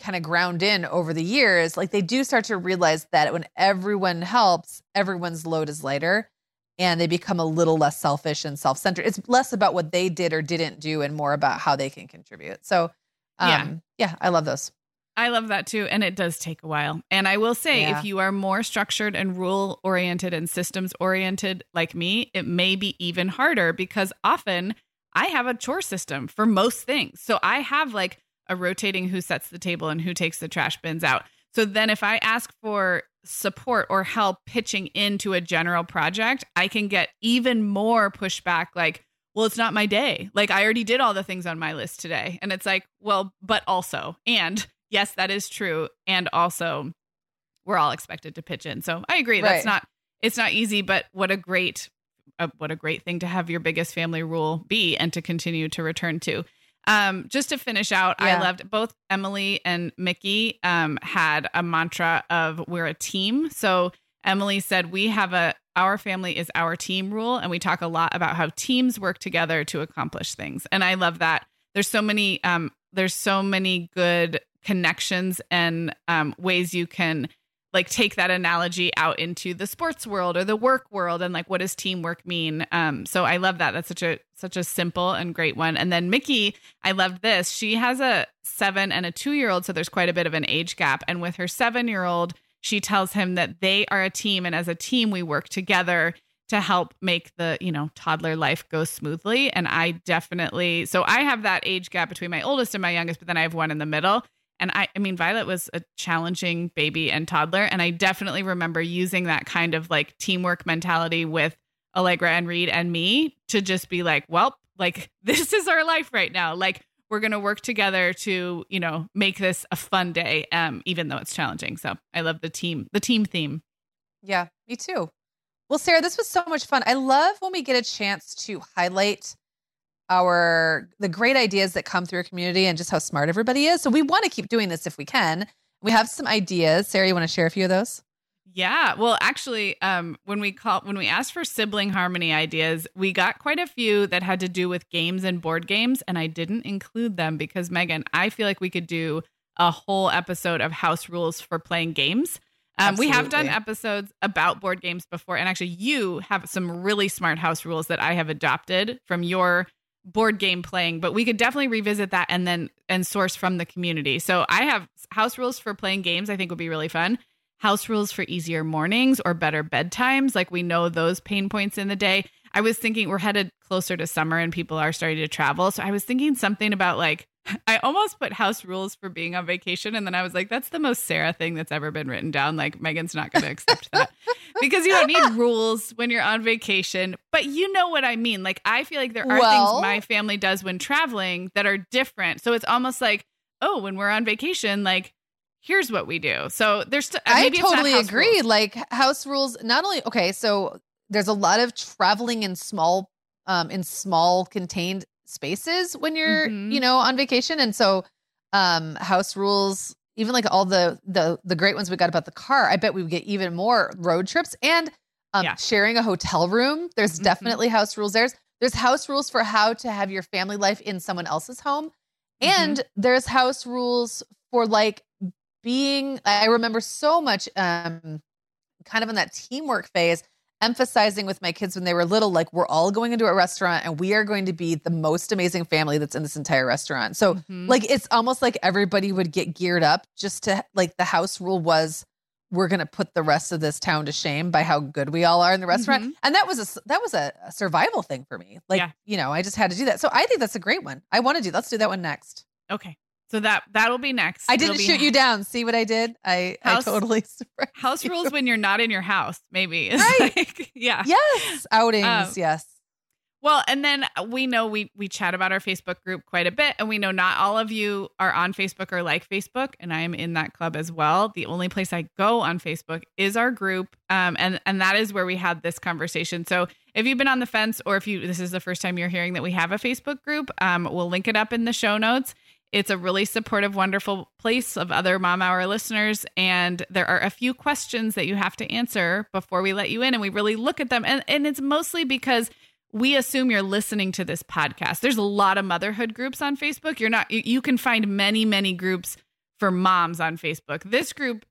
kind of ground in over the years, like they do start to realize that when everyone helps, everyone's load is lighter and they become a little less selfish and self centered. It's less about what they did or didn't do and more about how they can contribute. So, Yeah. um, yeah, I love those. I love that too. And it does take a while. And I will say, Yeah. if you are more structured and rule oriented and systems oriented like me, it may be even harder because often I have a chore system for most things. So I have like a rotating who sets the table and who takes the trash bins out. So then if I ask for support or help pitching into a general project, I can get even more pushback like, well, it's not my day. Like I already did all the things on my list today. And it's like, well, but also, and yes, that is true. And also, we're all expected to pitch in. So I agree. That's Right. not, it's not easy, but what a great, uh, what a great thing to have your biggest family rule be and to continue to return to. Um, just to finish out, I loved both Emily and Mickey um, had a mantra of we're a team. So Emily said, We have a, our family is our team rule. And we talk a lot about how teams work together to accomplish things. And I love that. There's so many, um, there's so many good connections and um, ways you can like take that analogy out into the sports world or the work world and like what does teamwork mean? Um so i love that. That's such a such a simple and great one. And then mickey i loved this. She has a seven and a two year old so there's quite a bit of an age gap. And with her seven year old she tells him that they are a team and as a team we work together to help make the you know toddler life go smoothly. And i definitely so i have that age gap between my oldest and my youngest but then i have one in the middle and I, I mean, Violet was a challenging baby and toddler. And I definitely remember using that kind of like teamwork mentality with Allegra and Reed and me to just be like, well, like this is our life right now. Like we're going to work together to, you know, make this a fun day, um, even though it's challenging. So I love the team, the team theme. Yeah, me too. Well, Sarah, this was so much fun. I love when we get a chance to highlight our the great ideas that come through our community and just how smart everybody is. So we want to keep doing this if we can. We have some ideas. Sarah, you want to share a few of those? Yeah. Well, actually, um, when we call when we asked for sibling harmony ideas, we got quite a few that had to do with games and board games, and I didn't include them because Meagan, I feel like we could do a whole episode of house rules for playing games. Um, we have done episodes about board games before, and actually, you have some really smart house rules that I have adopted from your board game playing. But we could definitely revisit that and then and source from the community. So I have house rules for playing games. I think would be really fun. House rules for easier mornings or better bedtimes. Like we know those pain points in the day. I was thinking we're headed closer to summer and people are starting to travel. So I was thinking something about like I almost put house rules for being on vacation. And then I was like, that's the most Sarah thing that's ever been written down. Like, Meagan's not going to accept that because you don't need rules when you're on vacation. But you know what I mean. Like, I feel like there are Well- things my family does when traveling that are different. So it's almost like, oh, when we're on vacation, like, here's what we do. So there's, st- I it's totally agree. rules. Like house rules, not only okay, so there's a lot of traveling in small, um, in small contained spaces when you're, Mhm. you know, on vacation, and so, um, house rules, even like all the the the great ones we got about the car, I bet we would get even more road trips and, um, Yeah. sharing a hotel room. There's Mhm. definitely house rules. There's there's house rules for how to have your family life in someone else's home, Mm-hmm. and there's house rules for like being i remember so much um kind of in that teamwork phase emphasizing with my kids when they were little like we're all going into a restaurant and we are going to be the most amazing family that's in this entire restaurant so Mhm. like it's almost like everybody would get geared up just to like the house rule was we're going to put the rest of this town to shame by how good we all are in the restaurant Mhm. and that was a that was a, a survival thing for me like Yeah. you know i just had to do that so i think that's a great one i want to do let's do that one next okay. So that that'll be next. I didn't shoot you down. See what I did? I, House- I totally surprised House you. rules when you're not in your house, maybe. It's Right. like- yeah. Yes, outings. Um, yes. Well, and then we know we we chat about our Facebook group quite a bit, and we know not all of you are on Facebook or like Facebook, and I am in that club as well. The only place I go on Facebook is our group, um, and and that is where we had this conversation. So if you've been on the fence, or if you this is the first time you're hearing that we have a Facebook group, um, we'll link it up in the show notes. It's a really supportive, wonderful place of other Mom Hour listeners. And there are a few questions that you have to answer before we let you in. And we really look at them. And, and it's mostly because we assume you're listening to this podcast. There's a lot of motherhood groups on Facebook. You're not, you, you can find many, many groups for moms on Facebook. This group,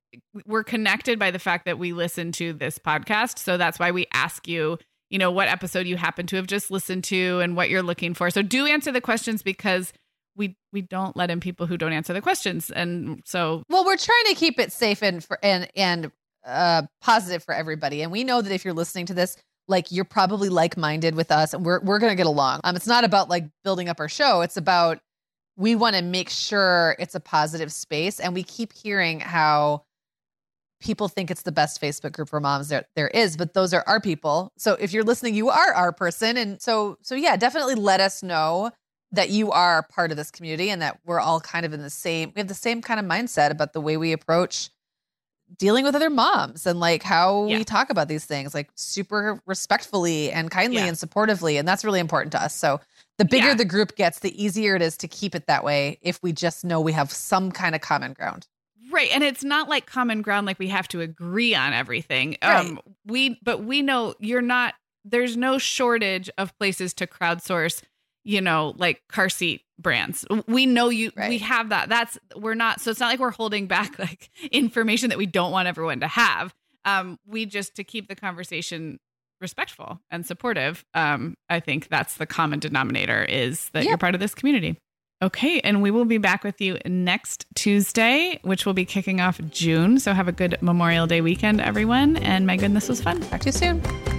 we're connected by the fact that we listen to this podcast. So that's why we ask you, you know, what episode you happen to have just listened to and what you're looking for. So do answer the questions because we we don't let in people who don't answer the questions. And so Well, we're trying to keep it safe and for and and uh positive for everybody. And we know that if you're listening to this, like you're probably like-minded with us and we're we're gonna get along. Um it's not about like building up our show. It's about we want to make sure it's a positive space. And we keep hearing how people think it's the best Facebook group for moms there there is, but those are our people. So if you're listening, you are our person. And so so yeah, definitely let us know that you are part of this community and that we're all kind of in the same we have the same kind of mindset about the way we approach dealing with other moms and like how Yeah. we talk about these things like super respectfully and kindly Yeah. and supportively and that's really important to us so the bigger Yeah. the group gets the easier it is to keep it that way if we just know we have some kind of common ground Right. And it's not like common ground like we have to agree on everything. Um we but we know you're not there's no shortage of places to crowdsource, you know, like car seat brands. We know you we have that. That's we're not so it's not like we're holding back like information that we don't want everyone to have. Um we just to keep the conversation respectful and supportive. Um I think that's the common denominator is that Yeah. you're part of this community. Okay, and we will be back with you next Tuesday, which will be kicking off June. So have a good Memorial Day weekend, everyone. And Meagan, this was fun. talk to you soon